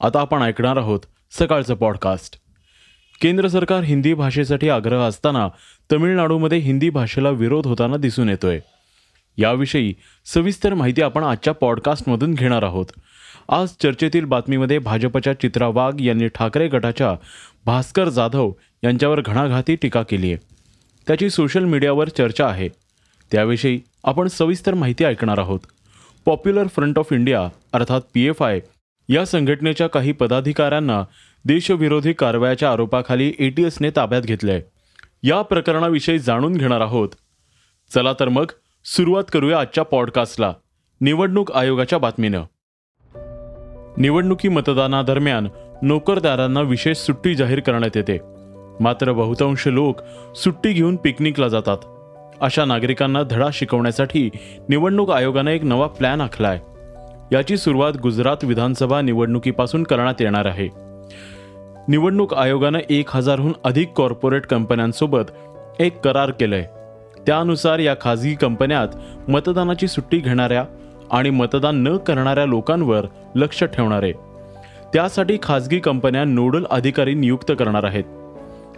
आता आपण ऐकणार आहोत सकाळचं पॉडकास्ट केंद्र सरकार हिंदी भाषेसाठी आग्रह असताना तमिळनाडूमध्ये हिंदी भाषेला विरोध होताना दिसून येतोय. याविषयी सविस्तर माहिती आपण आजच्या पॉडकास्टमधून घेणार आहोत. आज चर्चेतील बातमीमध्ये भाजपच्या चित्रा वाघ यांनी ठाकरे गटाच्या भास्कर जाधव यांच्यावर घणाघाती टीका केली आहे. त्याची सोशल मीडियावर चर्चा आहे. त्याविषयी आपण सविस्तर माहिती ऐकणार आहोत. पॉप्युलर फ्रंट ऑफ इंडिया अर्थात पी एफ आय या संघटनेच्या काही पदाधिकाऱ्यांना देशविरोधी कारवायाच्या आरोपाखाली ए टी एसने ताब्यात घेतले या प्रकरणाविषयी जाणून घेणार आहोत. चला तर मग सुरुवात करूया आजच्या पॉडकास्टला. निवडणूक आयोगाच्या बातमीनं. निवडणुकी मतदानादरम्यान नोकरदारांना विशेष सुट्टी जाहीर करण्यात येते. मात्र बहुतांश लोक सुट्टी घेऊन पिकनिकला जातात. अशा नागरिकांना धडा शिकवण्यासाठी निवडणूक आयोगाने एक नवा प्लॅन आखलाय. याची सुरुवात गुजरात विधानसभा निवडणुकीपासून करण्यात येणार आहे. निवडणूक आयोगानं एक हजारहून अधिक कॉर्पोरेट कंपन्यांसोबत एक करार केलंय. त्यानुसार या खाजगी कंपन्यात मतदानाची सुट्टी घेणाऱ्या आणि मतदान न करणाऱ्या लोकांवर लक्ष ठेवणार. आहे त्यासाठी खाजगी कंपन्या नोडल अधिकारी नियुक्त करणार आहेत.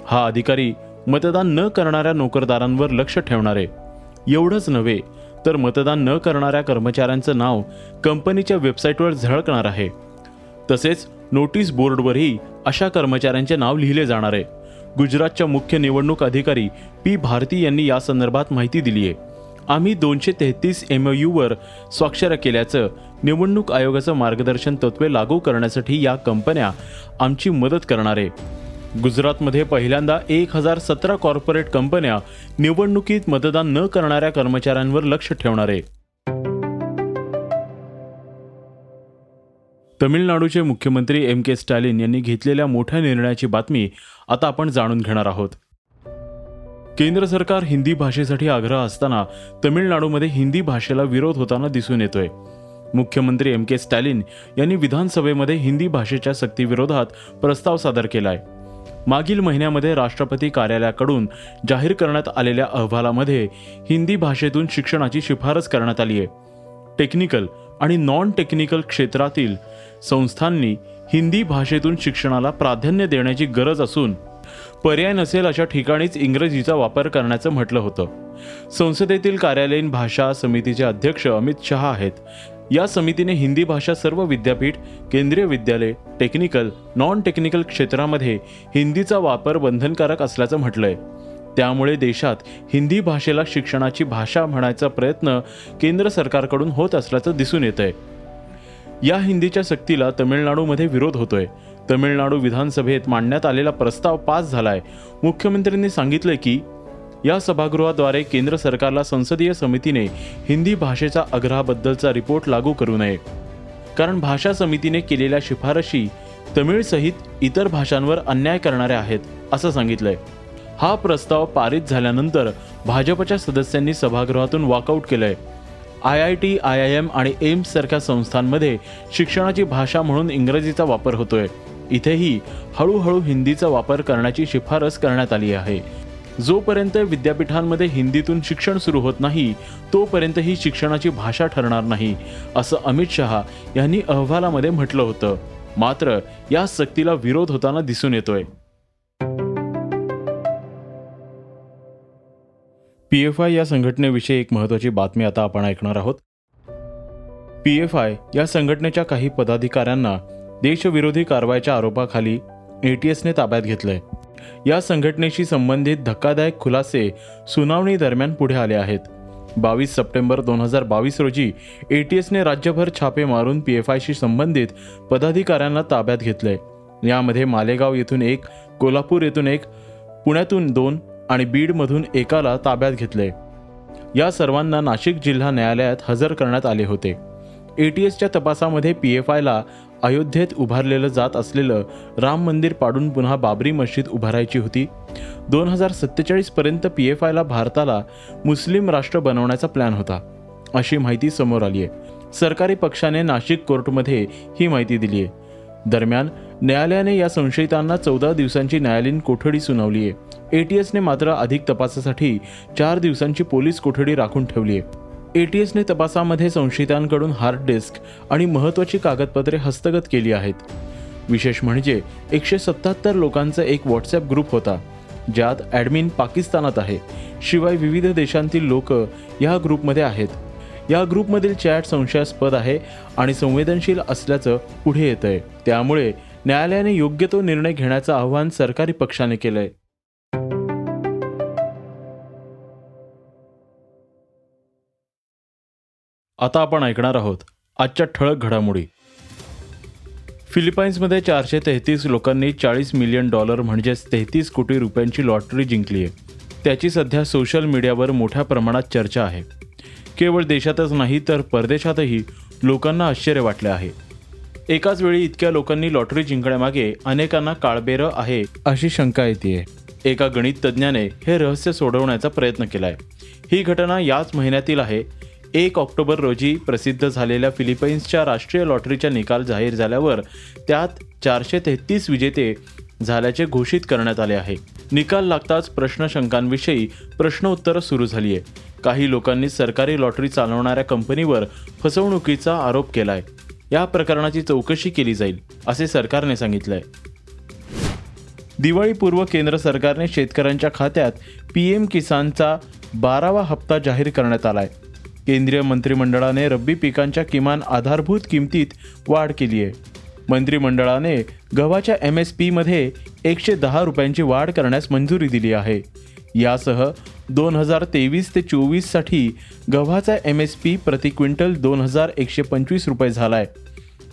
हा अधिकारी मतदान न करणाऱ्या नोकरदारांवर लक्ष ठेवणार. आहे एवढंच नव्हे तर मतदान न करणाऱ्या कर्मचाऱ्यांचं नाव कंपनीच्या वेबसाईटवर झळकणार आहे. तसेच नोटीस बोर्डवरही अशा कर्मचाऱ्यांचे नाव लिहिले जाणार आहे. गुजरातच्या मुख्य निवडणूक अधिकारी पी भारती यांनी या संदर्भात माहिती दिली आहे. आम्ही दोनशे तेहतीस एम वर स्वाक्षऱ्या केल्याचं निवडणूक आयोगाचं मार्गदर्शन तत्वे लागू करण्यासाठी या कंपन्या आमची मदत करणार आहे. गुजरातमध्ये पहिल्यांदा एक हजार सतरा कॉर्पोरेट कंपन्या निवडणुकीत मतदान न करणाऱ्या कर्मचाऱ्यांवर लक्ष ठेवणार आहे. तमिळनाडूचे मुख्यमंत्री एम के स्टॅलिन यांनी घेतलेल्या मोठ्या निर्णयाची बातमी आता आपण जाणून घेणार आहोत. केंद्र सरकार हिंदी भाषेसाठी आग्रह असताना तमिळनाडूमध्ये हिंदी भाषेला विरोध होताना दिसून येतोय. मुख्यमंत्री एम के स्टॅलिन यांनी विधानसभेमध्ये हिंदी भाषेच्या सक्तीविरोधात प्रस्ताव सादर केला आहे मागील महिन्यामध्ये राष्ट्रपती कार्यालयाकडून जाहीर करण्यात आलेल्या अहवालामध्ये हिंदी भाषेतून शिक्षणाची शिफारस करण्यात आली आहे टेक्निकल आणि नॉन टेक्निकल क्षेत्रातील संस्थांनी हिंदी भाषेतून शिक्षणाला प्राधान्य देण्याची गरज असून पर्याय नसेल अशा ठिकाणीच इंग्रजीचा वापर करण्याचं म्हटलं होतं. संसदेतील कार्यालयीन भाषा समितीचे अध्यक्ष अमित शहा आहेत. या समितीने हिंदी भाषा सर्व विद्यापीठ केंद्रीय विद्यालय टेक्निकल नॉन टेक्निकल क्षेत्रामध्ये हिंदीचा वापर बंधनकारक असल्याचं म्हटलंय. त्यामुळे देशात हिंदी भाषेला शिक्षणाची भाषा म्हणायचा प्रयत्न केंद्र सरकारकडून होत असल्याचं दिसून येत आहे या हिंदीच्या सक्तीला तमिळनाडूमध्ये विरोध होतोय. तमिळनाडू विधानसभेत मांडण्यात आलेला प्रस्ताव पास झालाय. मुख्यमंत्र्यांनी सांगितलंय की या सभागृहाद्वारे केंद्र सरकारला संसदीय समितीने हिंदी भाषेचा आग्रहाबद्दलचा रिपोर्ट लागू करू नये. कारण भाषा समितीने केलेल्या शिफारशी तमिळसहित इतर भाषांवर अन्याय करणाऱ्या आहेत असं सांगितलंय. हा प्रस्ताव पारित झाल्यानंतर भाजपच्या सदस्यांनी सभागृहातून वॉकआउट केलंय. I I T I I M आणि एम्स सारख्या संस्थांमध्ये शिक्षणाची भाषा म्हणून इंग्रजीचा वापर होतोय. इथेही हळूहळू हिंदीचा वापर करण्याची शिफारस करण्यात आली आहे. जोपर्यंत विद्यापीठांमध्ये हिंदीतून शिक्षण सुरू होत नाही तोपर्यंत ही शिक्षणाची भाषा ठरणार नाही असं अमित शहा यांनी अहवालामध्ये म्हटलं होतं. मात्र या सक्तीला विरोध होताना दिसून येतोय. पी एफ आय या संघटनेविषयी एक महत्त्वाची बातमी आता आपण ऐकणार आहोत. पी एफ आय या संघटनेच्या काही पदाधिकाऱ्यांना देशविरोधी कारवाईच्या आरोपाखाली एटीएसने ताब्यात घेतलंय. या संघटनेशी संबंधित धक्कादायक खुलासे सुनावणी दरम्यान पुढे आले आहेत. बावीस सप्टेंबर दोन हजार बावीस रोजी ए टी एसने राज्यभर छापे मारून पी एफ आयशी संबंधित पदाधिकाऱ्यांना ताब्यात घेतले यामध्ये मालेगाव येथून एक कोल्हापूर येथून एक पुण्यातून दोन आणि बीडमधून एकाला ताब्यात घेतले या सर्वांना नाशिक जिल्हा न्यायालयात हजर करण्यात आले होते. एटीएसच्या तपासामध्ये पी एफ आयला अयोध्येत उभारलेलं जात असलेलं राम मंदिर पाडून पुन्हा बाबरी मस्जिद उभारायची होती. दोन हजार सत्तेचाळीसपर्यंत पी एफ आयला भारताला मुस्लिम राष्ट्र बनवण्याचा प्लॅन होता. अशी माहिती समोर आली आहे सरकारी पक्षाने नाशिक कोर्टमध्ये ही माहिती दिली आहे दरम्यान न्यायालयाने या संशयितांना चौदा दिवसांची न्यायालयीन कोठडी सुनावली आहे एटीएसने मात्र अधिक तपासासाठी चार दिवसांची पोलीस कोठडी राखून ठेवली आहे एटीएसने तपासामध्ये संशयितांकडून हार्ड डिस्क आणि महत्त्वाची कागदपत्रे हस्तगत केली आहेत. विशेष म्हणजे एकशे सत्याहत्तर लोकांचा एक व्हॉट्सॲप ग्रुप होता ज्यात ॲडमिन पाकिस्तानात आहे शिवाय विविध देशांतील लोक या ग्रुपमध्ये आहेत. या ग्रुपमधील चॅट संशयास्पद आहे आणि संवेदनशील असल्याचं पुढे येत आहे त्यामुळे न्यायालयाने योग्य तो निर्णय घेण्याचं आवाहन सरकारी पक्षाने केलं आहे आता आपण ऐकणार आहोत आजच्या ठळक घडामोडी. फिलिपाईन्समध्ये चारशे तेहतीस लोकांनी चाळीस मिलियन डॉलर म्हणजेच तेहतीस कोटी रुपयांची लॉटरी जिंकली आहे. त्याची सध्या सोशल मीडियावर मोठ्या प्रमाणात चर्चा आहे. केवळ देशातच नाही तर परदेशातही लोकांना आश्चर्य वाटले आहे. एकाच वेळी इतक्या लोकांनी लॉटरी जिंकण्यामागे अनेकांना काळबेरं आहे अशी शंका येते एका गणित तज्ज्ञाने हे रहस्य सोडवण्याचा प्रयत्न केलाय. ही घटना याच महिन्यातील आहे एक ऑक्टोबर रोजी प्रसिद्ध झालेल्या फिलिपाईन्सच्या राष्ट्रीय लॉटरीचा निकाल जाहीर झाल्यावर त्यात चारशे तेहतीस विजेते झाल्याचे घोषित करण्यात आले आहे. निकाल लागताच प्रश्नशंकांविषयी प्रश्नोत्तरं सुरू झाली आहे. काही लोकांनी सरकारी लॉटरी चालवणाऱ्या कंपनीवर फसवणुकीचा आरोप केलाय. या प्रकरणाची चौकशी केली जाईल असे सरकारने सांगितलंय. दिवाळीपूर्व केंद्र सरकारने शेतकऱ्यांच्या खात्यात पी एम किसानचा बारावा हप्ता जाहीर करण्यात आला आहे केंद्रीय मंत्रिमंडळाने रब्बी पिकांच्या किमान आधारभूत किमतीत वाढ केली आहे. मंत्रिमंडळाने गव्हाच्या एम एस पीमध्ये एकशे दहा रुपयांची वाढ करण्यास मंजुरी दिली आहे. यासह दोन हजार तेवीस ते चोवीससाठी गव्हाचा एम एस पी प्रति क्विंटल दोन हजार एकशे पंचवीस रुपये झाला आहे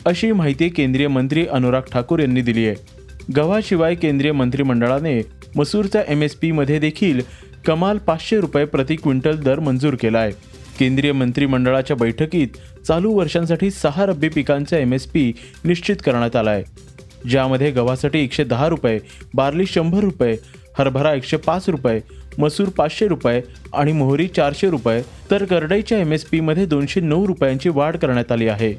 अशी माहिती केंद्रीय मंत्री अनुराग ठाकूर यांनी दिली आहे. गव्हाशिवाय केंद्रीय मंत्रिमंडळाने मसूरच्या एम एस पीमध्ये देखील कमाल पाचशे रुपये प्रति क्विंटल दर मंजूर केला आहे केंद्रीय मंत्रिमंडळाच्या बैठकीत चालू वर्षांसाठी सहा रब्बी पिकांचा एम एस पी निश्चित करण्यात आला आहे ज्यामध्ये गव्हासाठी एकशे दहा रुपये बार्ली शंभर रुपये हरभरा एकशे पाच रुपये मसूर पाचशे रुपये आणि मोहरी चारशे रुपये तर करडईच्या एम एस पीमध्ये दोनशे नऊ रुपयांची वाढ करण्यात आली आहे.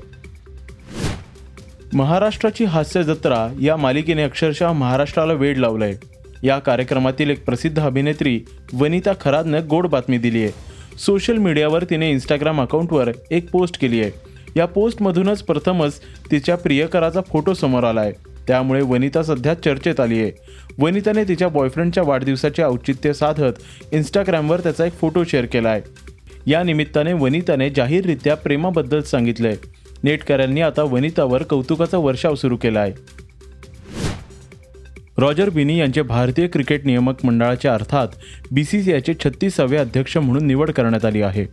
महाराष्ट्राची हास्य जत्रा या मालिकेने अक्षरशः महाराष्ट्राला वेड लावलंय. या कार्यक्रमातील एक प्रसिद्ध अभिनेत्री वनिता खरादनं गोड बातमी दिली आहे सोशल मीडियावर तिने इंस्टाग्राम अकाउंटवर एक पोस्ट केली आहे. या पोस्टमधूनच प्रथमच तिच्या प्रियकराचा फोटो समोर आला आहे त्यामुळे वनिता सध्या चर्चेत आली आहे. वनिताने तिच्या बॉयफ्रेंडच्या वाढदिवसाचे औचित्य साधत इंस्टाग्रामवर त्याचा एक फोटो शेअर केला आहे या निमित्ताने वनिताने जाहीररित्या प्रेमाबद्दल सांगितलंय. नेटकऱ्यांनी आता वनितावर कौतुकाचा वर्षाव सुरू केला आहे रॉजर बिनी यांचे भारतीय क्रिकेट नियामक मंडळाच्या अर्थात बी सी सी आयचे छत्तीसावे अध्यक्ष म्हणून निवड करण्यात आली आहे.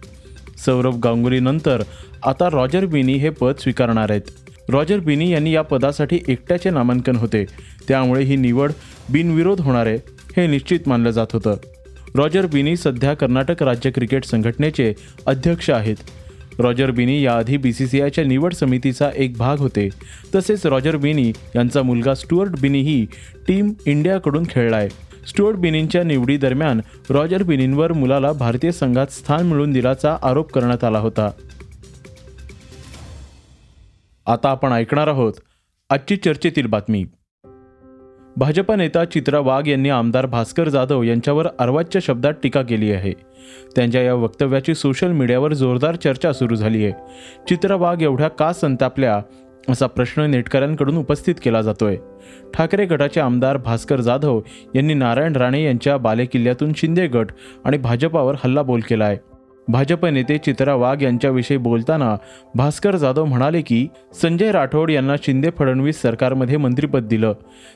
सौरभ गांगुलीनंतर आता रॉजर बिनी हे पद स्वीकारणार आहेत. रॉजर बिनी यांनी या पदासाठी एकट्याचे नामांकन होते. त्यामुळे ही निवड बिनविरोध होणार आहे हे निश्चित मानलं जात होतं. रॉजर बिनी सध्या कर्नाटक राज्य क्रिकेट संघटनेचे अध्यक्ष आहेत. रॉजर बिनी याआधी बी सी सी आयच्या निवड समितीचा एक भाग होते. तसेच रॉजर बिनी यांचा मुलगा स्टुअर्ट बिनीही टीम इंडियाकडून खेळला आहे स्टुअर्ट बिनींच्या निवडीदरम्यान रॉजर बिनींवर मुलाला भारतीय संघात स्थान मिळवून दिल्याचा आरोप करण्यात आला होता. आता आपण ऐकणार आहोत आजची चर्चेतील बातमी. भाजप नेता चित्रा वाघ यांनी आमदार भास्कर जाधव यांच्यावर अर्वाच्य शब्दात टीका केली आहे. त्यांच्या या वक्तव्याची सोशल मीडियावर जोरदार चर्चा सुरू झाली आहे. चित्रा वाघ एवढ्या का संतापल्या असा प्रश्न नेटकऱ्यांकडून उपस्थित केला जातोय. ठाकरे गटाचे आमदार भास्कर जाधव यांनी नारायण राणे यांच्या बालेकिल्ल्यातून शिंदे गट आणि भाजपावर हल्लाबोल केला आहे भाजप नेते चित्रा वाघ यांच्याविषयी बोलताना भास्कर जाधव म्हणाले की संजय राठोड यांना शिंदे फडणवीस सरकारमध्ये मंत्रिपद दिलं.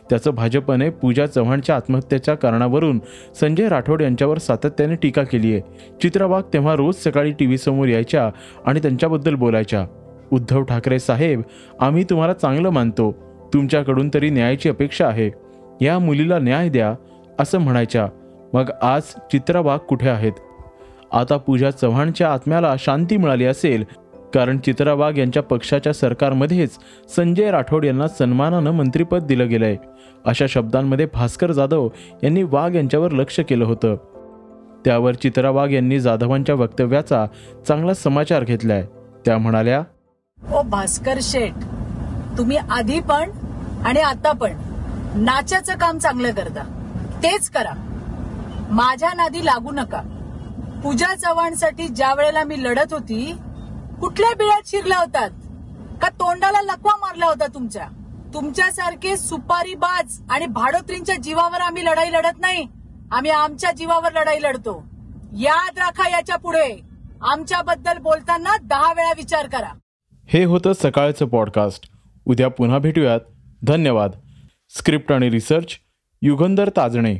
त्याचं भाजपने पूजा चव्हाणच्या आत्महत्येच्या कारणावरून संजय राठोड यांच्यावर सातत्याने टीका केली आहे. चित्रा वाघ तेव्हा रोज सकाळी टी व्ही समोर यायच्या आणि त्यांच्याबद्दल बोलायच्या. उद्धव ठाकरे साहेब आम्ही तुम्हाला चांगलं मानतो. तुमच्याकडून तरी न्यायाची अपेक्षा आहे. या मुलीला न्याय द्या असं म्हणायच्या. मग आज चित्रा वाघ कुठे आहेत? आता पूजा चव्हाणच्या आत्म्याला शांती मिळाली असेल. कारण चित्रा वाघ यांच्या पक्षाच्या सरकारमध्येच संजय राठोड यांना सन्मानानं मंत्रिपद दिलं गेलंय. अशा शब्दांमध्ये भास्कर जाधव यांनी वाघ यांच्यावर लक्ष केलं होतं. त्यावर चित्रा वाघ यांनी जाधवांच्या वक्तव्याचा चांगला समाचार घेतलाय. त्या म्हणाल्या ओ भास्कर शेठ तुम्ही आधी पण आणि आता पण नाचाचं काम चांगलं करता. तेच करा. माझ्या नादी लागू नका. पूजा चव्हाणसाठी ज्या वेळेला मी लढत होती कुठल्या बिळात शिरल्या होतात? का तोंडाला लकवा मारला होता तुमच्या? तुमच्यासारखे सुपारी बाज आणि भाडोत्रींच्या जीवावर आम्ही लढाई लढत नाही. आम्ही आमच्या जीवावर लढाई लढतो. याद राखा याच्यापुढे. आमच्याबद्दल बोलताना दहा वेळा विचार करा. हे होतं सकाळचं पॉडकास्ट उद्या पुन्हा भेटूयात. धन्यवाद. स्क्रिप्ट आणि रिसर्च युगंधर ताजणे.